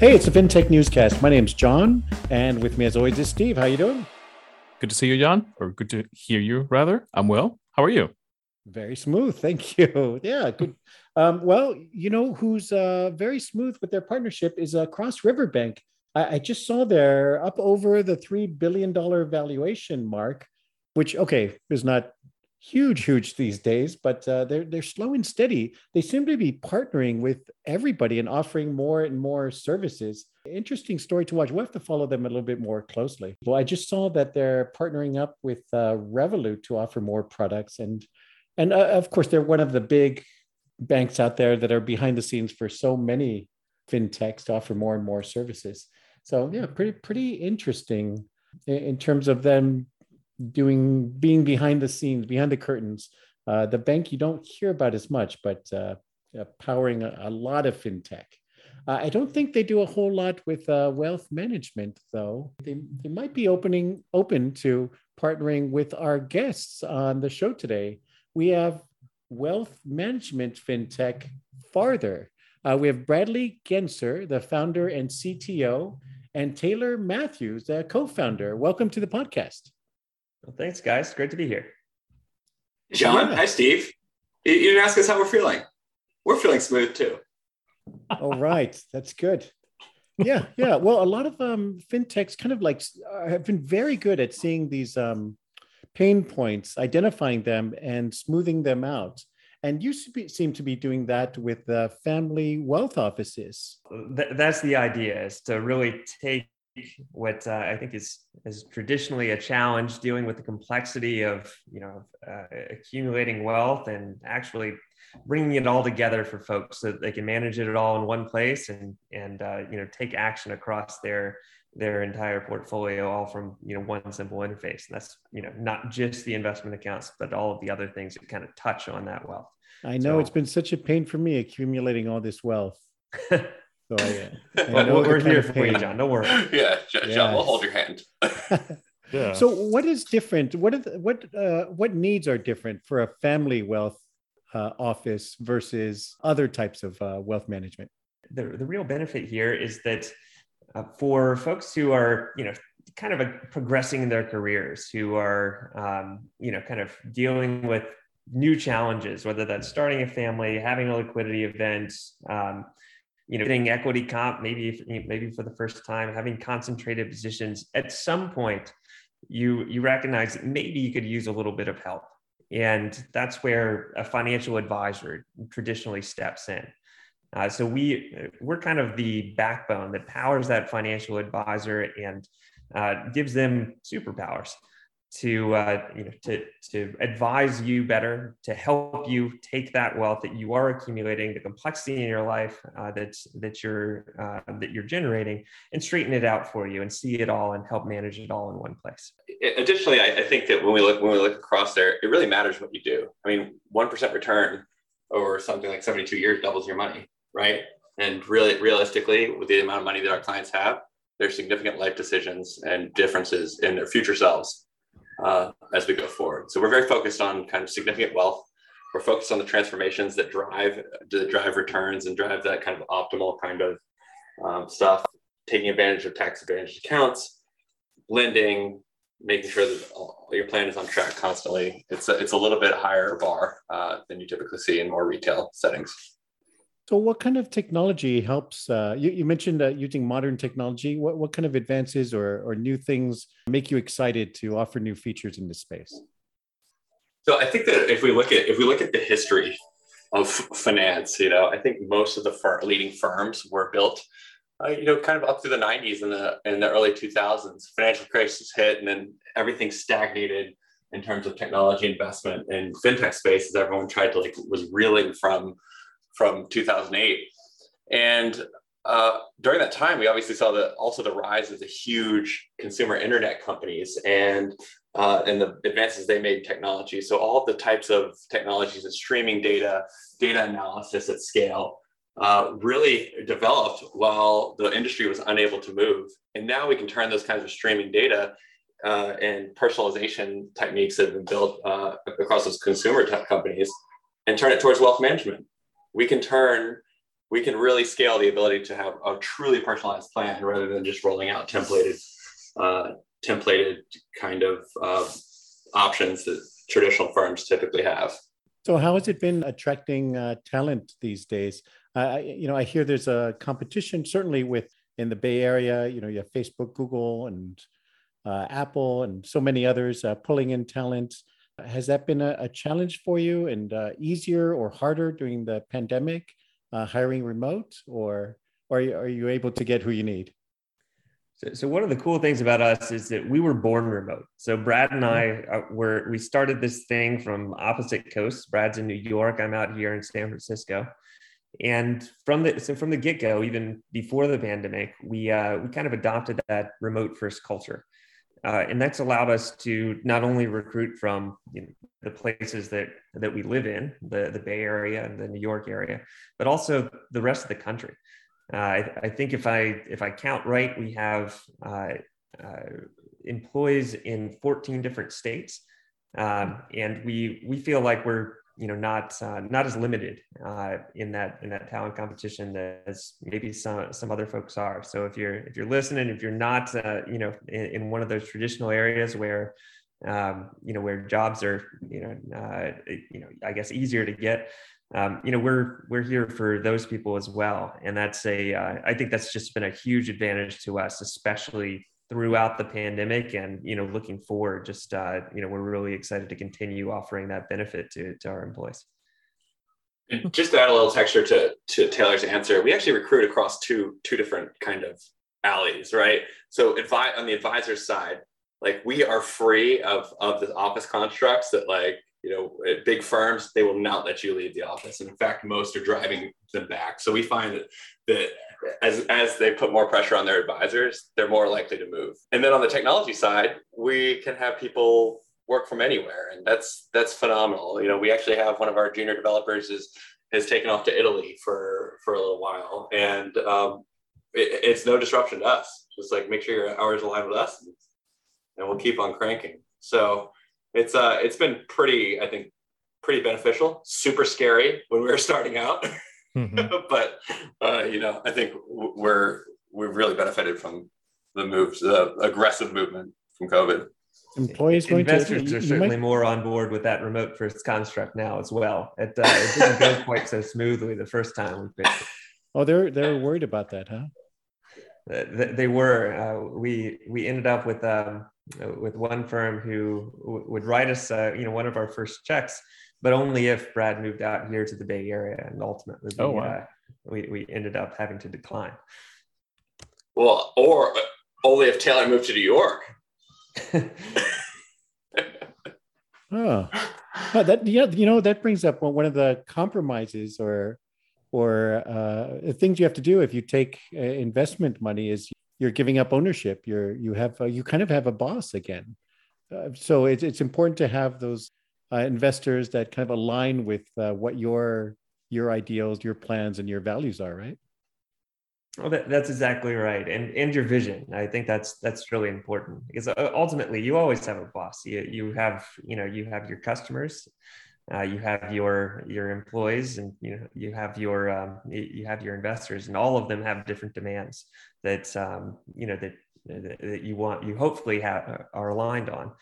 Hey, it's a FinTech Newscast. My name's John, and with me as always is Steve. How are you doing? Good to see you, John, or good to hear you, rather. I'm well. How are you? Very smooth, thank you. Yeah, good. Um, well, you know who's uh, very smooth with their partnership is uh, Cross River Bank. I, I just saw they're up over the three billion dollar valuation mark, which okay is not huge, huge these days, but uh, they're they're slow and steady. They seem to be partnering with everybody and offering more and more services. Interesting story to watch. We'll have to follow them a little bit more closely. Well, I just saw that they're partnering up with uh, Revolut to offer more products, and and uh, of course they're one of the big banks out there that are behind the scenes for so many fintechs to offer more and more services. So yeah, pretty pretty interesting in, in terms of them doing being behind the scenes, behind the curtains. Uh, the bank you don't hear about as much, but uh, uh, powering a, a, lot of fintech. Uh, I don't think they do a whole lot with uh, wealth management, though. They, they might be opening open to partnering with our guests on the show today. We have wealth management fintech Farther. Uh, we have Bradley Genser, the founder and CTO, and Taylor Matthews, the co-founder. Welcome to the podcast. Well, thanks, guys. Great to be here. John, yeah. hi, Steve. You didn't ask us how we're feeling. We're feeling smooth too. All right, that's good. Yeah, yeah. Well, a lot of um, fintechs kind of like uh, have been very good at seeing these um, pain points, identifying them, and smoothing them out. And you seem to be doing that with uh, family wealth offices. That's the idea: is to really take what uh, I think is is traditionally a challenge dealing with the complexity of you know uh, accumulating wealth and actually bringing it all together for folks so that they can manage it all in one place and and uh, you know take action across their their entire portfolio all from you know one simple interface. And that's you know not just the investment accounts but all of the other things that kind of touch on that wealth. I know so, it's been such a pain for me accumulating all this wealth So I, I well, we're here for you, John. Don't worry. Yeah, John, yes. we'll hold your hand. yeah. So what is different? What are the, what uh, what needs are different for a family wealth uh, office versus other types of uh, wealth management? The the real benefit here is that uh, for folks who are you know kind of a, progressing in their careers, who are um, you know kind of dealing with new challenges, whether that's starting a family, having a liquidity event. Um, you know, getting equity comp, maybe maybe for the first time, having concentrated positions. At some point, you you recognize that maybe you could use a little bit of help, and that's where a financial advisor traditionally steps in. Uh, so we we're kind of the backbone that powers that financial advisor and uh, gives them superpowers to uh, you know to to advise you better to help you take that wealth that you are accumulating the complexity in your life uh, that that you're uh, that you're generating and straighten it out for you and see it all and help manage it all in one place. Additionally I, I think that when we look when we look across there it really matters what you do. I mean 1% return over something like 72 years doubles your money right? And really realistically with the amount of money that our clients have there's significant life decisions and differences in their future selves uh, as we go forward. So we're very focused on kind of significant wealth. We're focused on the transformations that drive that drive returns and drive that kind of optimal kind of um, stuff. Taking advantage of tax advantage accounts, lending, making sure that all, your plan is on track constantly. It's a, it's a little bit higher bar uh, than you typically see in more retail settings. So, what kind of technology helps? Uh, you, you, mentioned uh, using modern technology. What, what kind of advances or, or new things make you excited to offer new features in this space? So, I think that if we look at if we look at the history of finance, you know, I think most of the fir- leading firms were built, uh, you know, kind of up through the '90s and the in the early 2000s. Financial crisis hit, and then everything stagnated in terms of technology investment in fintech space as everyone tried to like was reeling from from 2008. And uh, during that time, we obviously saw the also the rise of the huge consumer internet companies and uh, and the advances they made in technology. So all the types of technologies and streaming data, data analysis at scale, uh, really developed while the industry was unable to move. And now we can turn those kinds of streaming data uh, and personalization techniques that have been built uh, across those consumer tech companies and turn it towards wealth management we can turn we can really scale the ability to have a truly personalized plan rather than just rolling out templated, uh, templated kind of uh, options that traditional firms typically have. So, how has it been attracting uh, talent these days? You know, I hear there's a competition, certainly with in the Bay Area. You know, you have Facebook, Google, and uh, Apple, and so many others uh, pulling in talent. Has that been a, a challenge for you, and uh, easier or harder during the pandemic, uh, hiring remote, or, or are you, are you able to get who you need? So, so one of the cool things about us is that we were born remote. So Brad and I mm-hmm. uh, were we started this thing from opposite coasts. Brad's in New York. I'm out here in San Francisco. And from the so from the get go, even before the pandemic, we uh, we kind of adopted that remote first culture, uh, and that's allowed us to not only recruit from you know, the places that that we live in, the the Bay Area and the New York area, but also the rest of the country. Uh, I, I, think if I if I count right, we have uh, uh, employees in 14 different states, um, and we we feel like we're you know not uh, not as limited uh, in that in that talent competition as maybe some some other folks are. So if you're if you're listening, if you're not uh, you know in, in, one of those traditional areas where um, you know where jobs are you know you know I guess easier to get um, you know we're we're here for those people as well and that's a uh, I think that's just been a huge advantage to us especially throughout the pandemic and you know looking forward just uh, you know we're really excited to continue offering that benefit to, to our employees. And just to add a little texture to, to taylor's answer we actually recruit across two two different kind of alleys right? So advi- on the advisor side like we are free of of the office constructs that like you know, at big firms, they will not let you leave the office. And in fact, most are driving them back. So we find that, that as, as they put more pressure on their advisors, they're more likely to move. And then on the technology side, we can have people work from anywhere. And that's, that's phenomenal. You know, we actually have one of our junior developers is, has taken off to Italy for, for a little while. And um, it, it's no disruption to us. Just like make sure your hours align with us and, and we'll keep on cranking. So it's uh it's been pretty i think pretty beneficial super scary when we were starting out mm-hmm. but uh, you know i think we're we've really benefited from the moves the aggressive movement from covid employees going investors to, are certainly might... more on board with that remote first construct now as well it, uh, it didn't go quite so smoothly the first time we picked it. oh they're they're worried about that huh they were uh, we we ended up with um, with one firm who w- would write us, uh, you know, one of our first checks, but only if Brad moved out here to the Bay Area, and ultimately, oh, wow. uh, we we ended up having to decline. Well, or uh, only if Taylor moved to New York. oh, oh, that yeah, you know that brings up one of the compromises or or uh, things you have to do if you take uh, investment money is you're giving up ownership. You're you have you kind of have a boss again. Uh, so it's it's important to have those uh, investors that kind of align with uh, what your your ideals, your plans, and your values are. Right. Well, that, that's exactly right, and and your vision. I think that's that's really important because uh, ultimately you always have a boss. You you have you know you have your customers, uh, you have your your employees and you you have your um, you have your investors and all of them have different demands that um, you know that that you want you hopefully have are aligned on.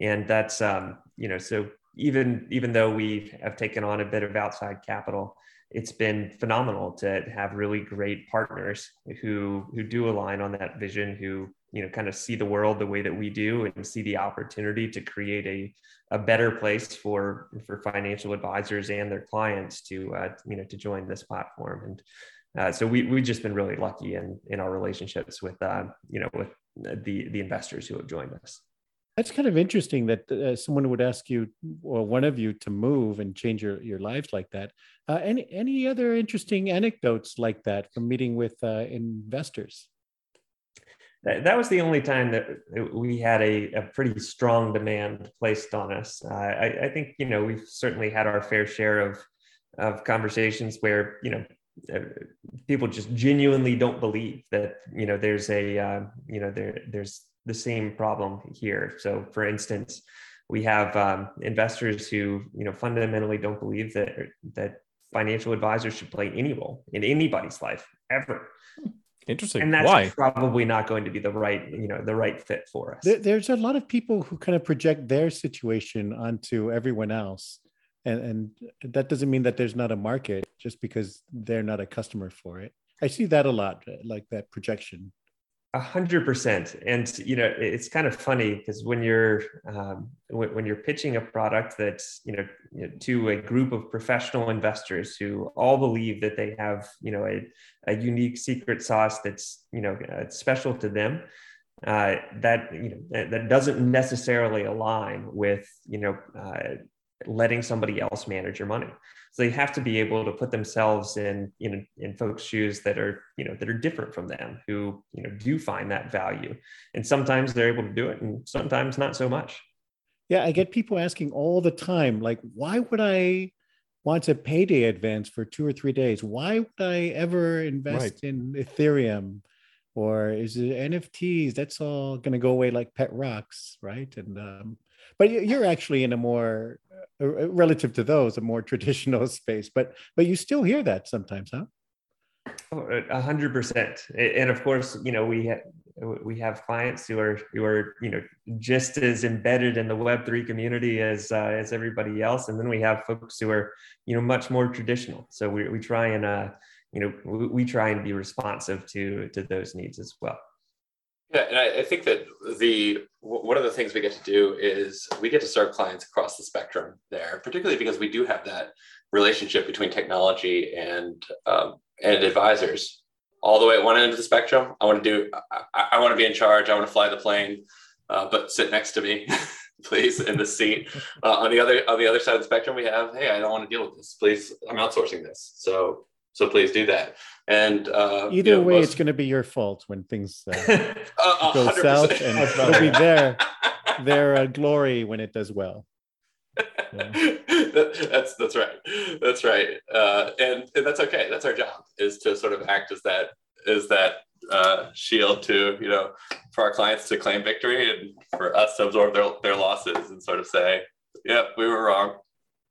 And that's um, you know so even even though we have taken on a bit of outside capital it's been phenomenal to have really great partners who who do align on that vision who you know kind of see the world the way that we do and see the opportunity to create a, a better place for for financial advisors and their clients to uh, you know to join this platform and uh, so we we've just been really lucky in in our relationships with uh, you know with the the investors who have joined us that's kind of interesting that uh, someone would ask you or one of you to move and change your, your lives like that. Uh, any any other interesting anecdotes like that from meeting with uh, investors? That was the only time that we had a, a pretty strong demand placed on us. Uh, I, I, think you know we've certainly had our fair share of of conversations where you know uh, people just genuinely don't believe that you know there's a uh, you know there there's the same problem here. So, for instance, we have um, investors who you know fundamentally don't believe that that financial advisors should play any role in anybody's life ever. Interesting. And that's Why? probably not going to be the right, you know, the right fit for us. There, there's a lot of people who kind of project their situation onto everyone else. And, and that doesn't mean that there's not a market just because they're not a customer for it. I see that a lot, like that projection. A hundred percent, and you know it's kind of funny because when you're um, when, when, you're pitching a product that's you know, to a group of professional investors who all believe that they have you know a, a unique secret sauce that's you know uh, special to them, uh, that you know that, that, doesn't necessarily align with you know uh, letting somebody else manage your money. So they have to be able to put themselves in, you know in folks' shoes that are, you know, that are different from them, who, you know, do find that value. And sometimes they're able to do it and sometimes not so much. Yeah, I get people asking all the time, like, why would I want a payday advance for two or three days? Why would I ever invest right. in Ethereum? Or is it NFTs? That's all going to go away like pet rocks, right? And um, but you're actually in a more uh, uh, relative to those a more traditional space but but you still hear that sometimes huh? Oh, a hundred percent. And of course you know we have we have clients who are who are you know just as embedded in the web3 community as uh, as everybody else. And then we have folks who are you know much more traditional. So we, we try and uh you know we, we try and be responsive to to those needs as well yeah, and I, I, think that the one of the things we get to do is we get to serve clients across the spectrum there, particularly because we do have that relationship between technology and um, and advisors all the way at one end of the spectrum. I want to do, I, I want to be in charge. I want to fly the plane, uh, but sit next to me, please, in the seat. Uh, on the other on the other side of the spectrum, we have, hey, I don't want to deal with this. Please, I'm outsourcing this. So so please do that. And uh, either you know, way, most... it's going to be your fault when things uh, go south, and it'll be their their uh, glory when it does well. Yeah. that's that's right. That's right. Uh, and, and that's okay. That's our job is to sort of act as that is that uh, shield to you know for our clients to claim victory and for us to absorb their their losses and sort of say, yeah, we were wrong.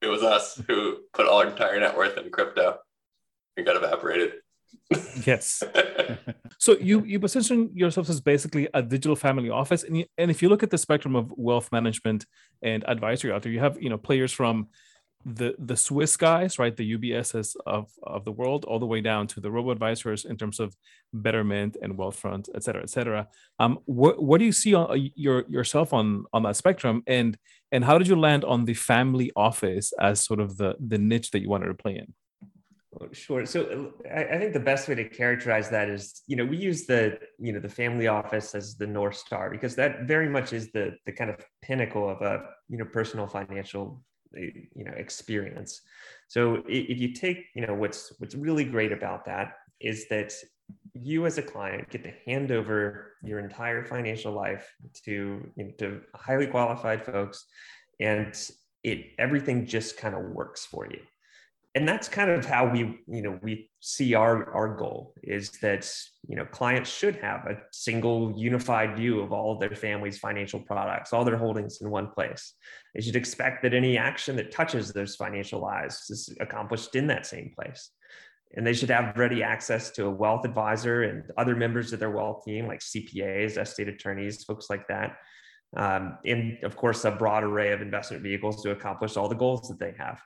It was us who put all our entire net worth in crypto it got evaporated. yes. so you you position yourselves as basically a digital family office, and you, and if you look at the spectrum of wealth management and advisory out there, you have you know players from the the Swiss guys, right, the UBSs of of the world, all the way down to the robo advisors in terms of Betterment and Wealthfront, et cetera, et cetera. Um, what what do you see on uh, your yourself on on that spectrum, and and how did you land on the family office as sort of the the niche that you wanted to play in? Sure. So I, think the best way to characterize that is, you know, we use the, you know, the family office as the North Star because that very much is the the kind of pinnacle of a, you know, personal financial, eh, you know, experience. So if you take, you know, what's what's really great about that is that you as a client get to hand over your entire financial life to, you know, to highly qualified folks and it everything just kind of works for you and that's kind of how we you know we see our our goal is that you know clients should have a single unified view of all of their family's financial products all their holdings in one place. They should expect that any action that touches those financial lives is accomplished in that same place. And they should have ready access to a wealth advisor and other members of their wealth team like cpas estate attorneys folks like that. Um, and of course a broad array of investment vehicles to accomplish all the goals that they have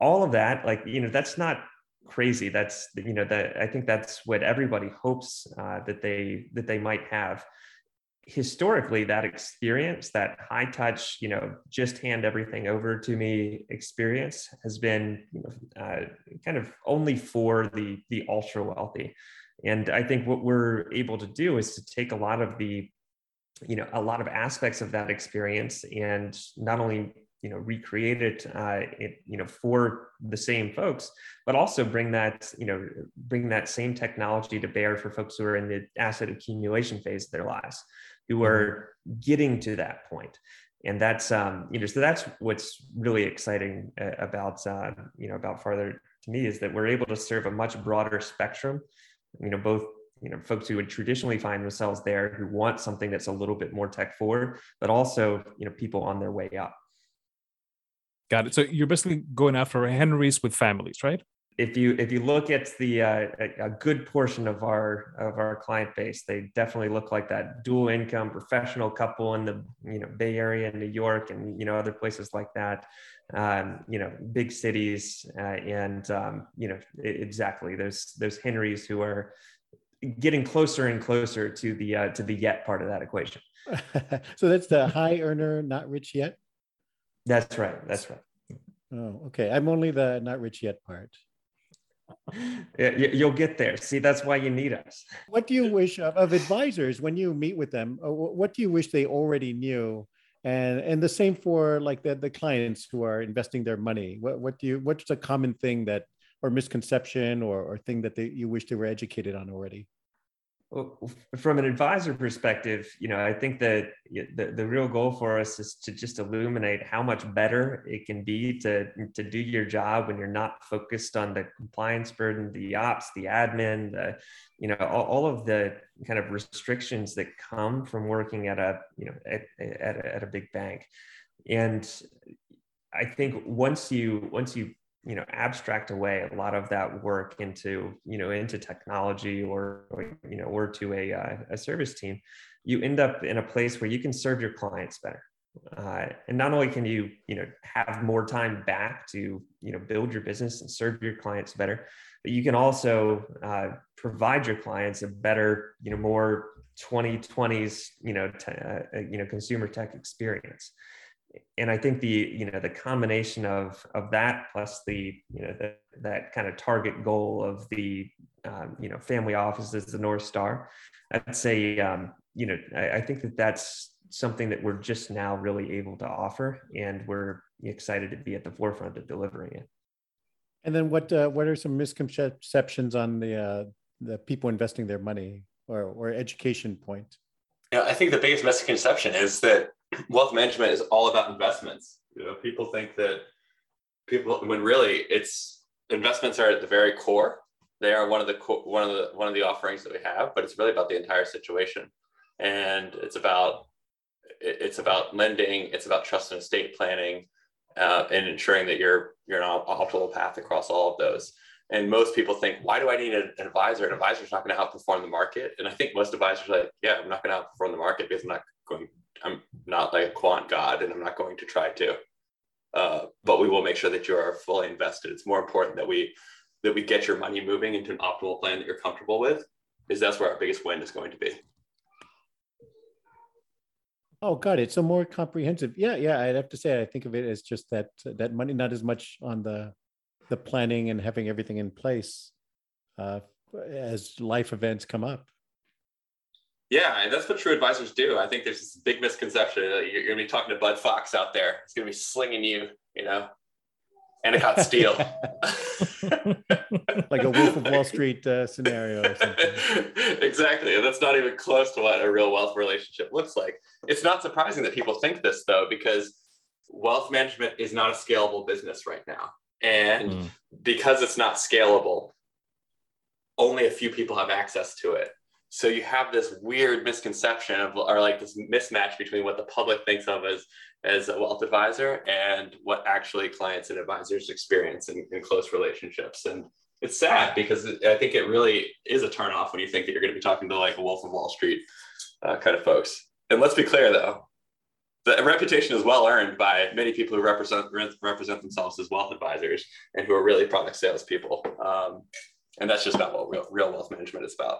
all of that like you know that's not crazy. That's you know that i think that's what everybody hopes uh, that they that they might have. Historically that experience that high touch you know just hand everything over to me experience has been you know, uh, kind of only for the the ultra wealthy. And i think what we're able to do is to take a lot of the you know a lot of aspects of that experience and not only you know recreate it, uh, it, you know for the same folks but also bring that you know bring that same technology to bear for folks who are in the asset accumulation phase of their lives who mm-hmm. are getting to that point and that's um, you know so that's what's really exciting uh, about uh, you know about farther to me is that we're able to serve a much broader spectrum you know both you know folks who would traditionally find themselves there who want something that's a little bit more tech forward but also you know people on their way up Got it. So you're basically going after Henrys with families, right? if you if you look at the uh, a, good portion of our of our client base, they definitely look like that dual income professional couple in the you know Bay Area, and New York, and you know other places like that. Um, you know, big cities, uh, and um, you know exactly. There's there's Henrys who are getting closer and closer to the uh, to the yet part of that equation. so that's the high earner, not rich yet. That's right. That's right. Oh, okay. I'm only the not rich yet part. yeah, You'll get there. See, that's why you need us. What do you wish of, of advisors when you meet with them? Uh, what do you wish they already knew? And and the same for like the, the clients who are investing their money. What what do you what's a common thing that or misconception or, or thing that they, you wish they were educated on already? Uh, from an advisor perspective, you know, I think that the, the real goal for us is to just illuminate how much better it can be to, to do your job when you're not focused on the compliance burden, the ops, the admin, the, you know, all, all of the kind of restrictions that come from working at a, you know, at, at, at a big bank. And I think once you, once you you know abstract away a lot of that work into you know into technology or, or you know or to a, uh, a service team you end up in a place where you can serve your clients better. Uh, and not only can you you know have more time back to you know build your business and serve your clients better but you can also uh, provide your clients a better you know more 2020s you know t- uh, you know consumer tech experience and I think the you know the combination of of that plus the you know the, that kind of target goal of the um, you know family office as the north star, I'd say um, you know I, I, think that that's something that we're just now really able to offer, and we're excited to be at the forefront of delivering it. And then what uh, what are some misconceptions on the uh, the people investing their money or or education point? Yeah, I think the biggest misconception is that wealth management is all about investments. You know, people think that people when really it's investments are at the very core. They are one of the one of the one of the offerings that we have, but it's really about the entire situation, and it's about it's about lending, it's about trust and estate planning, uh, and ensuring that you're you're on an optimal path across all of those. And most people think, why do I need an advisor? An advisor's not going to outperform the market. And I think most advisors are like, yeah, I'm not going to outperform the market because I'm not not like a quant god and I'm not going to try to. Uh, but we will make sure that you are fully invested. It's more important that we that we get your money moving into an optimal plan that you're comfortable with, is that's where our biggest win is going to be. Oh, got it. So more comprehensive. Yeah, yeah. I'd have to say I think of it as just that that money, not as much on the the planning and having everything in place uh, as life events come up. Yeah, and that's what true advisors do. I think there's this big misconception that you're going to be talking to Bud Fox out there. It's going to be slinging you, you know, Anacott steel. like a Wolf of Wall Street uh, scenario or something. exactly. And that's not even close to what a real wealth relationship looks like. It's not surprising that people think this, though, because wealth management is not a scalable business right now. And mm. because it's not scalable, only a few people have access to it. So you have this weird misconception of, or like this mismatch between what the public thinks of as as a wealth advisor and what actually clients and advisors experience in, in close relationships. And it's sad because I think it really is a turnoff when you think that you're going to be talking to like a Wolf of Wall Street uh, kind of folks. And let's be clear though, the reputation is well earned by many people who represent represent themselves as wealth advisors and who are really product salespeople. Um, and that's just not what real, real wealth management is about.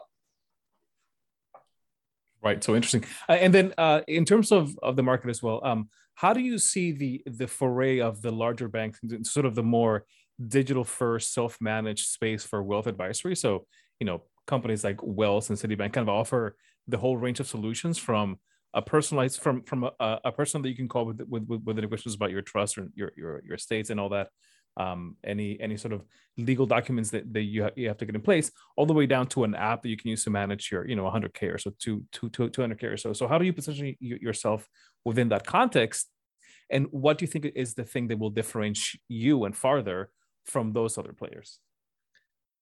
Right. So interesting. Uh, and then uh, in terms of, of the market as well, um, how do you see the the foray of the larger banks sort of the more digital first self-managed space for wealth advisory? So, you know, companies like Wells and Citibank kind of offer the whole range of solutions from a personalized from from a, a person that you can call with with with, with any questions about your trust or your your your estates and all that um, any any sort of legal documents that, that you, ha- you have to get in place, all the way down to an app that you can use to manage your, you know, 100k or so, to, to, to 200k or so. So how do you position yourself within that context? And what do you think is the thing that will differentiate you and farther from those other players?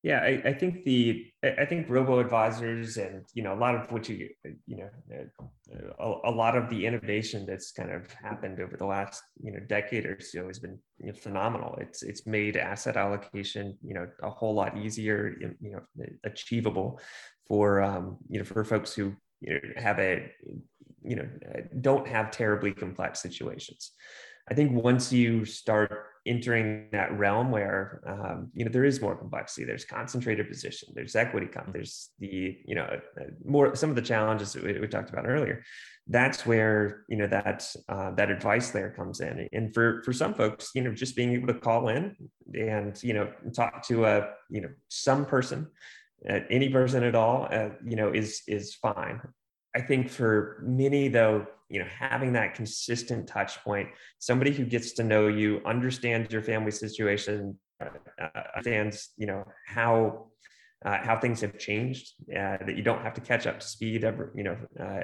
Yeah, I, I, think the I think robo advisors and you know a lot of what you you know a, a, lot of the innovation that's kind of happened over the last you know decade or so has been you know, phenomenal. It's it's made asset allocation you know a whole lot easier you know achievable for um, you know for folks who you know have a you know don't have terribly complex situations. I think once you start entering that realm where um, you know there is more complexity, there's concentrated position, there's equity, comp, mm-hmm. there's the you know uh, more some of the challenges that we, we talked about earlier. That's where you know that uh, that advice layer comes in, and for for some folks, you know, just being able to call in and you know talk to a you know some person, uh, any person at all, uh, you know, is is fine. I think for many though, you know having that consistent touch point somebody who gets to know you understands your family situation uh, understands you know how uh, how things have changed uh, that you don't have to catch up to speed every you know uh,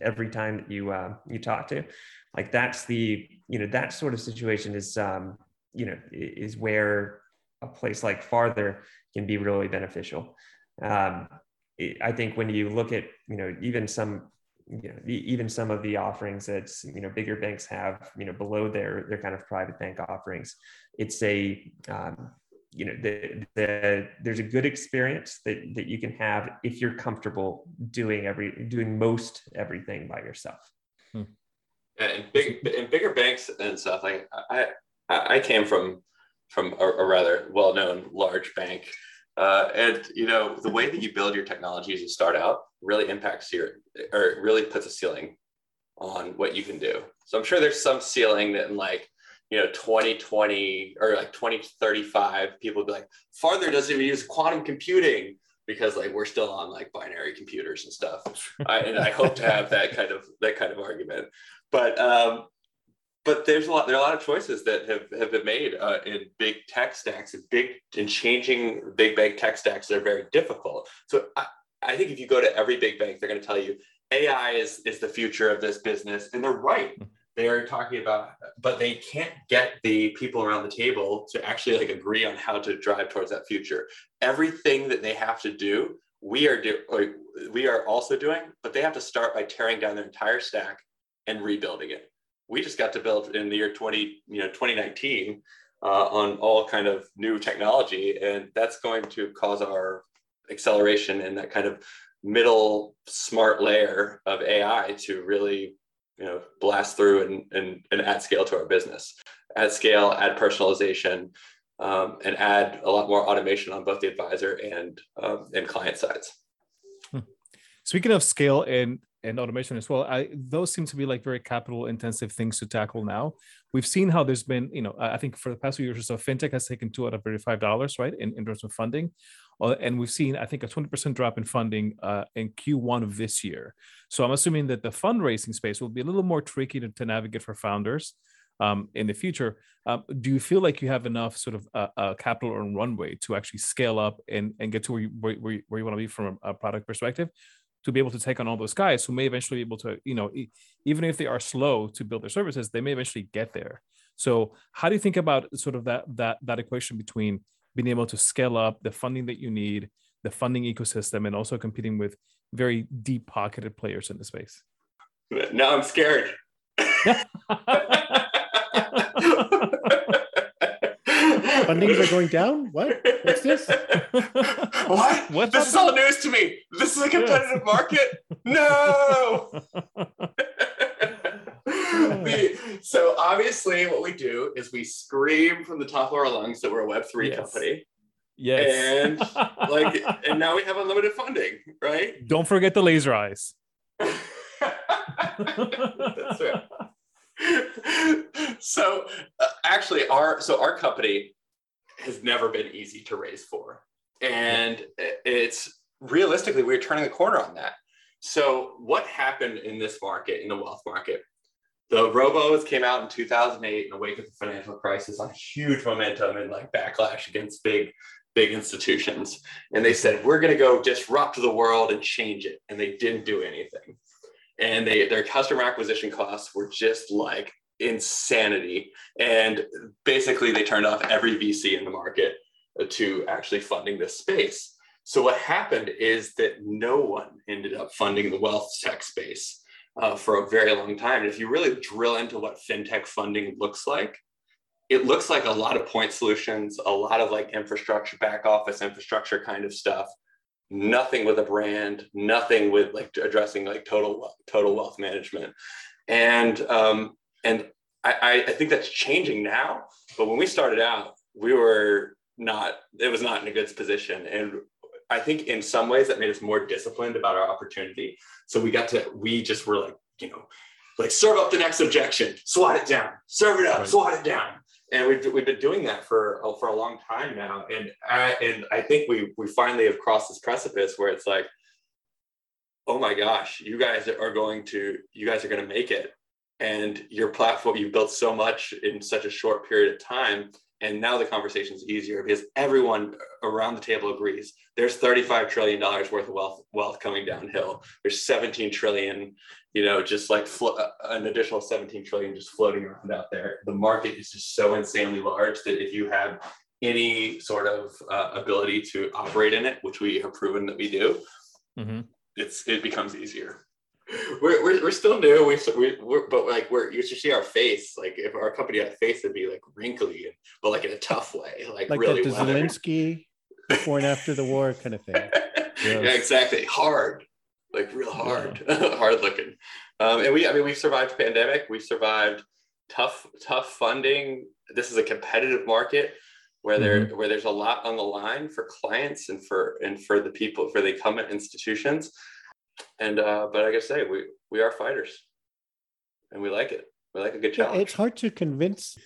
every time that you uh, you talk to like that's the you know that sort of situation is um, you know is where a place like farther can be really beneficial. Um, I think when you look at you know even some you know even some of the offerings that you know bigger banks have you know below their their kind of private bank offerings it's a um, you know the, the there's a good experience that that you can have if you're comfortable doing every doing most everything by yourself hmm. and big and bigger banks and stuff like i i came from from a, a rather well-known large bank uh, and you know the way that you build your technology as you start out really impacts your or really puts a ceiling on what you can do. So I'm sure there's some ceiling that in like you know 2020 or like 2035 people be like farther doesn't even use quantum computing because like we're still on like binary computers and stuff I, and i hope to have that kind of that kind of argument but um but there's a lot there are a lot of choices that have, have been made uh, in big tech stacks and big in changing big bank tech stacks that are very difficult. So I, I think if you go to every big bank they're going to tell you ai is is the future of this business and they're right. Hmm. they are talking about but they can't get the people around the table to actually like agree on how to drive towards that future. Everything that they have to do we are do like, we are also doing but they have to start by tearing down their entire stack and rebuilding it we just got to build in the year 20 you know 2019 uh, on all kind of new technology and that's going to cause our acceleration and that kind of middle smart layer of ai to really you know blast through and, and, and add scale to our business add scale add personalization um, and add a lot more automation on both the advisor and um, and client sides hmm. speaking of scale and and automation as well I, those seem to be like very capital intensive things to tackle now we've seen how there's been you know i think for the past few years or so fintech has taken two out of every five dollars right in, in terms of funding uh, and we've seen i think a 20% drop in funding uh, in q1 of this year so i'm assuming that the fundraising space will be a little more tricky to, to navigate for founders um, in the future. Um, do you feel like you have enough sort of uh, uh, capital or runway to actually scale up and, and get to where you, where, where you, you want to be from a, product perspective? To be able to take on all those guys who may eventually be able to, you know, even if they are slow to build their services, they may eventually get there. So how do you think about sort of that that that equation between being able to scale up the funding that you need, the funding ecosystem, and also competing with very deep pocketed players in the space? Now I'm scared. Fundings are going down? What? What's this? what? what this is all news to me. This is a competitive market? No. so obviously what we do is we scream from the top of our lungs that we're a web3 yes. company. Yes. And like and now we have unlimited funding, right? Don't forget the laser eyes. That's right. so uh, actually our so our company has never been easy to raise for. And it's realistically, we're turning the corner on that. So, what happened in this market, in the wealth market? The robos came out in 2008 in the wake of the financial crisis on huge momentum and like backlash against big, big institutions. And they said, we're going to go disrupt the world and change it. And they didn't do anything. And they, their customer acquisition costs were just like insanity. And basically, they turned off every VC in the market. to actually funding this space. So what happened is that no one ended up funding the wealth tech space uh, for a very long time. And if you really drill into what fintech funding looks like, it looks like a lot of point solutions, a lot of like infrastructure, back office infrastructure kind of stuff. Nothing with a brand, nothing with like addressing like total total wealth management, and um, and I, I think that's changing now. But when we started out, we were not. It was not in a good position, and I think in some ways that made us more disciplined about our opportunity. So we got to, we just were like, you know, like serve up the next objection, swat it down, serve it up, right. swat it down. And we've, we've been doing that for, for a long time now. And I, and I think we, we finally have crossed this precipice where it's like, oh my gosh, you guys are going to, you guys are going to make it. And your platform, you've built so much in such a short period of time and now the conversation is easier because everyone around the table agrees there's 35 trillion dollars worth of wealth wealth coming downhill. There's 17 trillion you know just like flo- uh, an additional 17 trillion just floating around out there. The market is just so insanely large that if you have any sort of uh, ability to operate in it which we have proven that we do mm-hmm. it's it becomes easier we're, we're, we're still new. We, we we're, but like we're you should see our face. Like if our company had a face, it'd be like wrinkly, but like in a tough way, like, like really. Like Zelensky before and after the war kind of thing. yeah, exactly. Hard, like real hard, yeah. hard looking. Um, and we, I mean, we've survived pandemic. We've survived tough, tough funding. This is a competitive market where there mm-hmm. where there's a lot on the line for clients and for and for the people for the incumbent institutions and uh, but like I say, we we are fighters, and we like it. We like a good challenge. Yeah, it's hard to convince,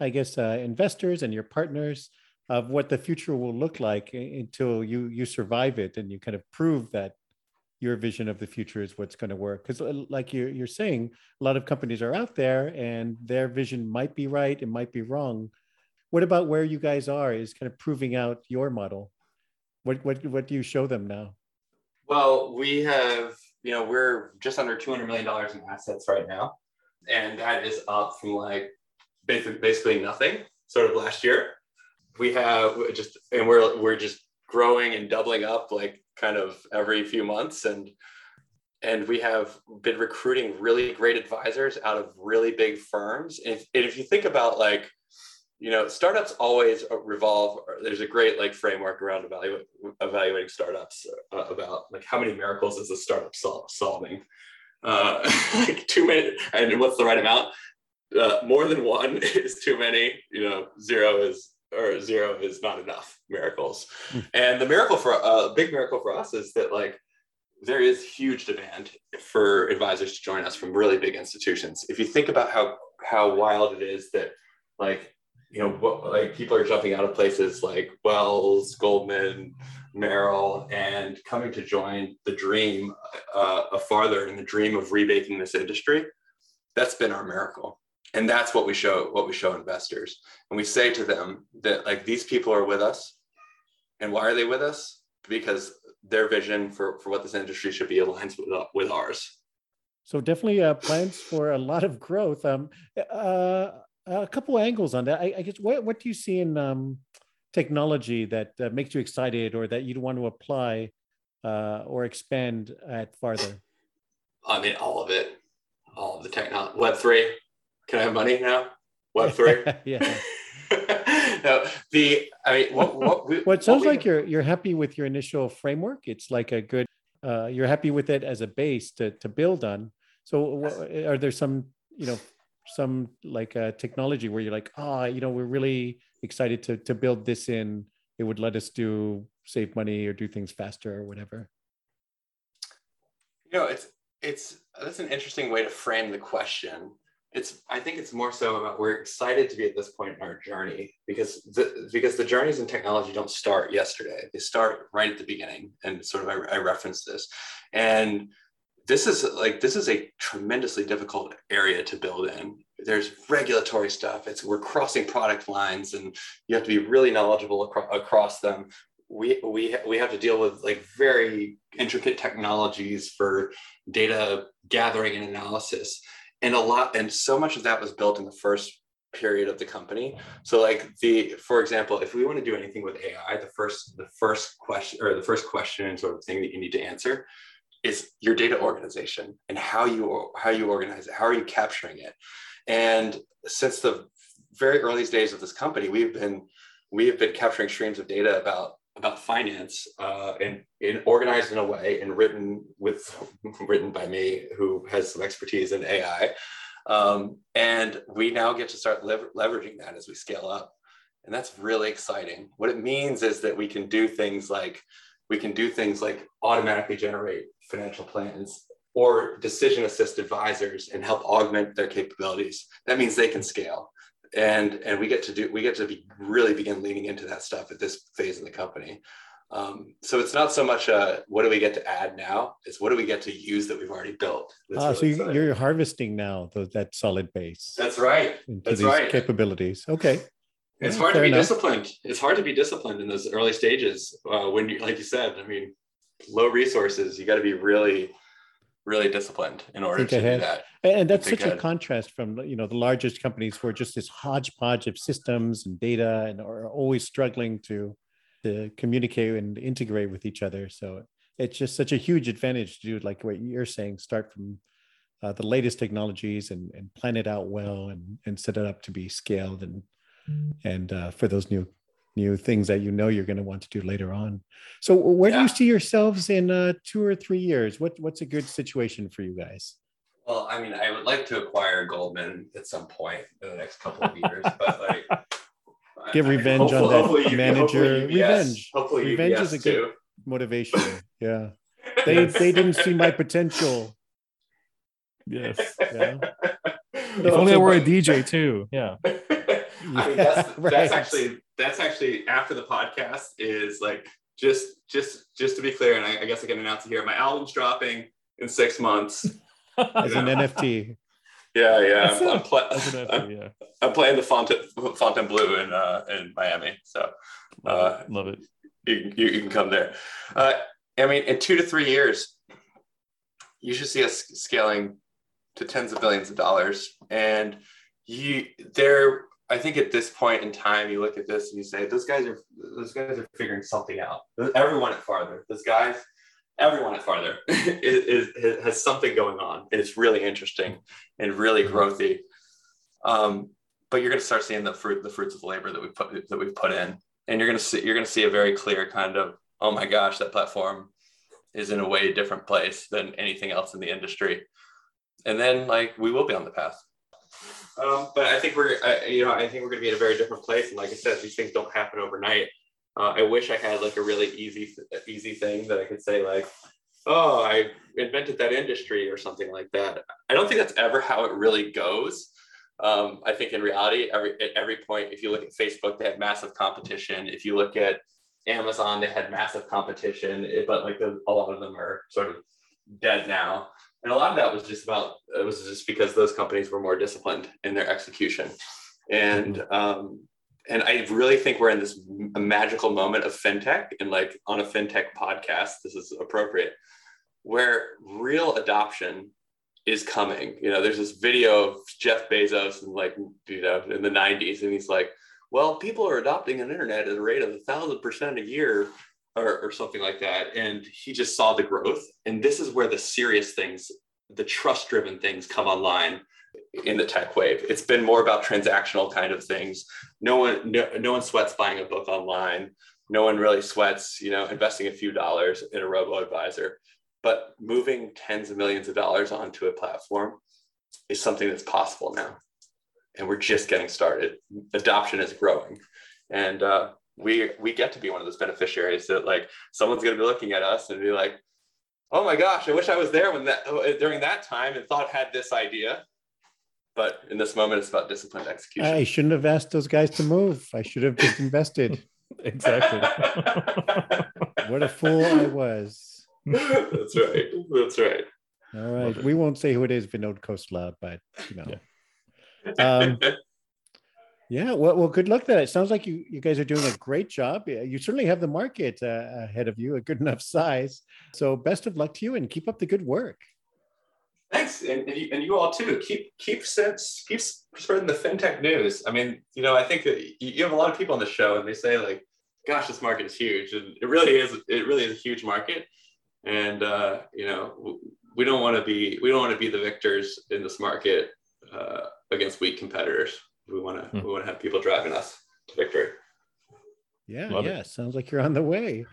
I guess, uh, investors and your partners of what the future will look like until you you survive it and you kind of prove that your vision of the future is what's going to work. Because, uh, like you're you're saying, a lot of companies are out there and their vision might be right, it might be wrong. What about where you guys are? Is kind of proving out your model. What what what do you show them now? Well, we have, you know, we're just under $200 million in assets right now. And that is up from like basically, basically nothing sort of last year. We have just, and we're, we're just growing and doubling up like kind of every few months. And, and we have been recruiting really great advisors out of really big firms. And if, and if you think about like, you know, startups always revolve. There's a great like framework around evaluate, evaluating startups uh, about like how many miracles is a startup sol- solving. Uh, like too many, and what's the right amount? Uh, more than one is too many. You know, zero is or zero is not enough miracles. Mm. And the miracle for a uh, big miracle for us is that like there is huge demand for advisors to join us from really big institutions. If you think about how how wild it is that like you know, like people are jumping out of places like Wells, Goldman, Merrill, and coming to join the dream uh, farther in the dream of remaking this industry. That's been our miracle, and that's what we show what we show investors, and we say to them that like these people are with us, and why are they with us? Because their vision for for what this industry should be aligns with with ours. So definitely uh, plans for a lot of growth. Um, uh, a couple angles on that. I, I, guess what what do you see in um, technology that uh, makes you excited, or that you'd want to apply uh, or expand at farther? I mean, all of it, all of the technology. Web three. Can I have money now? Web three. yeah. no, the I mean, what what, we, well, it sounds like you're you're happy with your initial framework. It's like a good. Uh, you're happy with it as a base to to build on. So, are there some you know some like a uh, technology where you're like, ah, oh, you know, we're really excited to to build this in. It would let us do save money or do things faster or whatever. You know, it's it's that's an interesting way to frame the question. It's I think it's more so about we're excited to be at this point in our journey because the because the journeys in technology don't start yesterday. They start right at the beginning. And sort of I, I referenced this. And this is like this is a tremendously difficult area to build in. There's regulatory stuff. It's we're crossing product lines and you have to be really knowledgeable acro- across them. We we we have to deal with like very intricate technologies for data gathering and analysis. And a lot and so much of that was built in the first period of the company. So like the, for example, if we want to do anything with AI, the first, the first question or the first question and sort of thing that you need to answer is your data organization and how you, how you organize it. How are you capturing it? And since the very earliest days of this company, we've been, we have been capturing streams of data about about finance uh, and, and organized in a way and written with written by me who has some expertise in AI um, and we now get to start lever- leveraging that as we scale up. And that's really exciting. What it means is that we can do things like we can do things like automatically generate financial plans or decision assist advisors and help augment their capabilities. That means they can scale. And, and we get to do we get to be really begin leaning into that stuff at this phase in the company. Um, so it's not so much uh, what do we get to add now, it's what do we get to use that we've already built. ah, really so you, are harvesting now the, that solid base. That's right. That's these right. Capabilities. Okay. It's hard to be enough. disciplined. It's hard to be disciplined in those early stages uh, when you, like you said, I mean, low resources. You got to be really, really disciplined in order to do that. And that's such ahead. a contrast from you know the largest companies who are just this hodgepodge of systems and data and are always struggling to to communicate and integrate with each other. So it's just such a huge advantage to do like what you're saying, start from uh, the latest technologies and, and plan it out well and, and set it up to be scaled and and uh, for those new new things that you know you're going to want to do later on. So where yeah. do you see yourselves in uh, two or three years? What what's a good situation for you guys? Well, I mean, I would like to acquire Goldman at some point in the next couple of years, but like get revenge on that manager. UBS, revenge. Hopefully, revenge UBS is a good too. motivation. Yeah, they they didn't see my potential. Yes. Yeah. If only I were a DJ too. Yeah. I mean, that's, right. that's actually that's actually after the podcast is like just just just to be clear, and I, I guess I can announce it here. My album's dropping in six months as an NFT. Yeah, yeah. I'm, I'm, pl- I'm, yeah. I'm, playing the Fontainebleau in uh, in Miami. So uh, love it. You, you, you, can come there. Uh, I mean, in two to three years, you should see us scaling to tens of billions of dollars. And you there, I think at this point in time, you look at this and you say, those guys are those guys are figuring something out. Everyone at Farther, those guys everyone at Farther is, is, has something going on. And it's really interesting and really mm-hmm. growthy. Um, but you're going to start seeing the fruit, the fruits of the labor that we put that we've put in, and you're going to see you're going to see a very clear kind of oh my gosh, that platform is in a way different place than anything else in the industry. And then like we will be on the path. Um, but I think we're, uh, you know, I think we're going to be in a very different place. And like I said, these things don't happen overnight. Uh, I wish I had like a really easy, easy thing that I could say like, oh, I invented that industry or something like that. I don't think that's ever how it really goes. Um, I think in reality, every at every point, if you look at Facebook, they had massive competition. If you look at Amazon, they had massive competition, it, but like the, a lot of them are sort of dead now. And a lot of that was just about it was just because those companies were more disciplined in their execution. And um, and I really think we're in this magical moment of fintech and like on a fintech podcast, this is appropriate, where real adoption is coming. You know, there's this video of Jeff Bezos and like, you know, in the 90s, and he's like, well, people are adopting an internet at a rate of a thousand percent a year or, or something like that. And he just saw the growth. And this is where the serious things, the trust driven things come online in the tech wave. It's been more about transactional kind of things. No one, no, no one sweats buying a book online. No one really sweats, you know, investing a few dollars in a robo advisor. But moving tens of millions of dollars onto a platform is something that's possible now, and we're just getting started. Adoption is growing, and uh, we we get to be one of those beneficiaries that like someone's going to be looking at us and be like, "Oh my gosh, I wish I was there when that during that time and thought had this idea." but in this moment it's about disciplined execution. I shouldn't have asked those guys to move. I should have just invested. Exactly. What a fool i was. That's right. That's right. All right. We won't say who it is vinod khosla but you know. Yeah. um, yeah well, well good luck then it sounds like you you guys are doing a great job you certainly have the market uh, ahead of you a good enough size so best of luck to you and keep up the good work Thanks, and, and, you, and you all too. Keep keep sense keep spreading the fintech news. I mean, you know, I think that you have a lot of people on the show, and they say like, "Gosh, this market is huge," and it really is. It really is a huge market, and uh, you know, we don't want to be we don't want to be the victors in this market uh, against weak competitors. We want to hmm. we want to have people driving us to victory. Yeah, Love yeah. It. Sounds like you're on the way.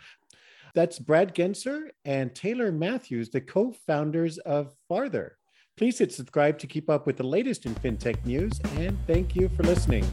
That's Brad Genser and Taylor Matthews, the co founders of Farther. Please hit subscribe to keep up with the latest in fintech news, and thank you for listening.